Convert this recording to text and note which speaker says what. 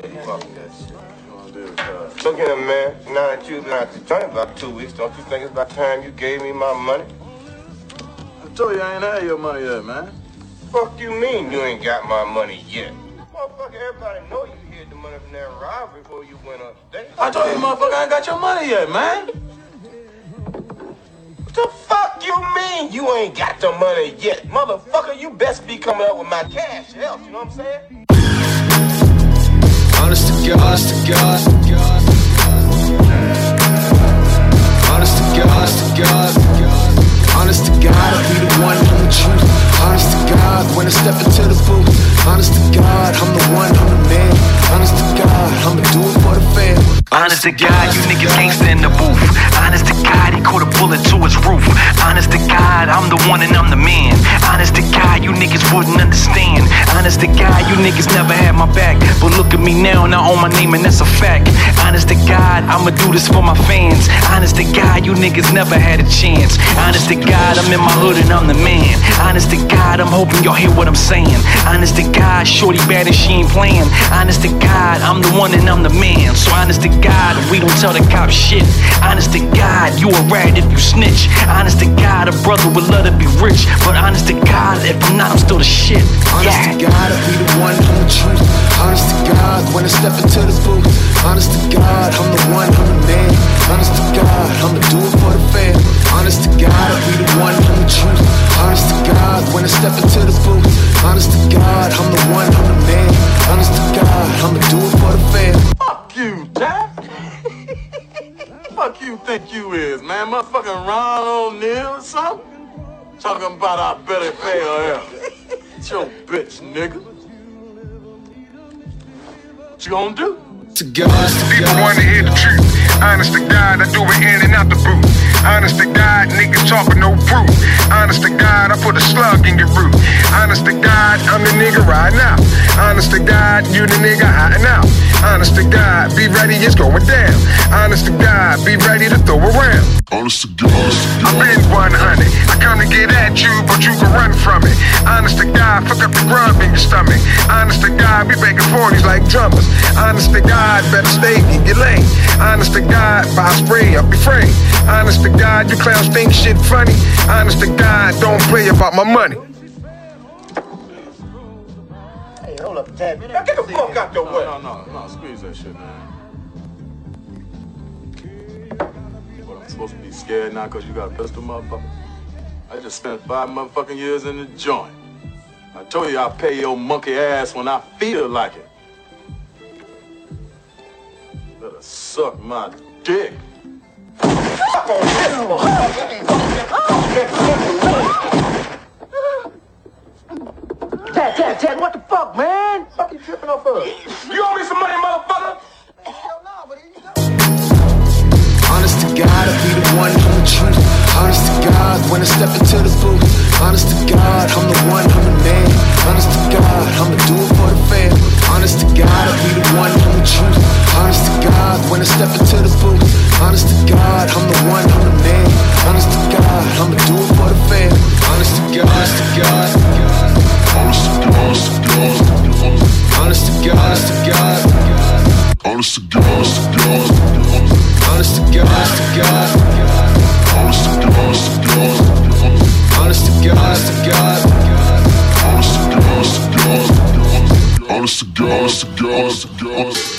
Speaker 1: Fuck that shit. Look here, man. Now that you've been out the joint about two weeks, don't you think it's about time you gave me my money?
Speaker 2: I told you I ain't had your money yet, man.
Speaker 1: Fuck you mean you ain't got my money yet? Motherfucker, everybody know you hid the money from that robbery before you went upstate.
Speaker 2: I told you, motherfucker, I ain't got your money yet, man.
Speaker 1: What the fuck you mean you ain't got the money yet? Motherfucker, you best be coming up with my cash else, you know what I'm saying?
Speaker 3: Honest to God, honest to God. Honest to God, I'll be the one on the truth. Honest to God, when I step into the booth. Honest to God, I'm the one, I'm the man. Honest to God, I'ma do it for the fam.
Speaker 4: Honest to God, you niggas gangsta in the booth. Honest to God, he caught a bullet to his roof. Honest to God, I'm the one and I'm the man. Honest to God, you niggas wouldn't understand. Honest to God, you niggas never had my back. But look at me now and I own my name and that's a fact. Honest to God, I'ma do this for my fans. Honest to God, you niggas never had a chance. Honest to God, I'm in my hood and I'm the man. Honest to God, I'm hoping y'all hear what I'm saying. Honest to God, shorty bad and she ain't playing. Honest to God, I'm the one and I'm the man. So honest to God, we don't tell the cops shit. Honest to God, you a rat if you snitch. Honest to God, a brother would love to be rich. But honest to God, if I'm not, I'm still the shit.
Speaker 3: Honest
Speaker 4: Yeah.
Speaker 3: to God, I'll be the one on the truth. Honest to God, when I step into the booth. Honest to God, I'm the one, I'm the man. Honest to God, I'ma do it for the fam. Honest to God, I'll be the one on the truth. Honest to God, when I step into the booth. Honest to God, I'm the one, I'm the man. Honest to God, I'ma do it for the fam.
Speaker 2: Fuck you, Jack. Fuck you think you is, man? Motherfucking Ron O'Neal or something? Talking about our better pay her out. It's your bitch, nigga. What you gonna do?
Speaker 3: To God, to
Speaker 5: People wanna hear the truth. Honest to God, I do it in and out the booth. Honest to God, niggas talking no proof. Honest to God, I put a slug in your root. Honest to God, I'm the nigga right now. Honest to God, you the nigga hiding out. Honest to God, be ready, it's going down. Honest to God, be ready to throw around.
Speaker 6: Honest to God,
Speaker 5: I've been 100. I your stomach. Honest to God, we making 40s like drummers. Honest to God, better stay in your lane. Honest to God, buy spray up your frame. Honest to God, you clowns think shit funny. Honest to God, don't play about my money.
Speaker 1: Hey, hold up, Tabby. Now get the fuck out the way.
Speaker 2: No, no, no, no. Squeeze that shit, man. What, I'm supposed to be scared now because you got a pistol, motherfucker? I just spent five motherfucking years in the joint. I told you I'll pay your monkey ass when I feel like it. Better suck my dick.
Speaker 1: Ted, Ted, Ted, what the fuck, man? Fuck you tripping off of? You owe me some money, motherfucker? Hell no, but here you go.
Speaker 3: Honest to God, I'll be the one on the truth. Honest to God, when I step into the booth. Honest to God, when I step into the booth. Honest to God, I'm the one, I'm the man. Honest to God, I'ma do it for the fam. Honest to God, honest to God.
Speaker 6: Honest to God, honest to God.
Speaker 3: Honest to God, honest to God.
Speaker 6: Honest to God, honest to God.
Speaker 3: Honest to God, honest to God.
Speaker 6: Honest to God, honest to God.
Speaker 3: Honest to God, honest to God.
Speaker 6: Honest to God, honest to God. Honest to God, honest to God.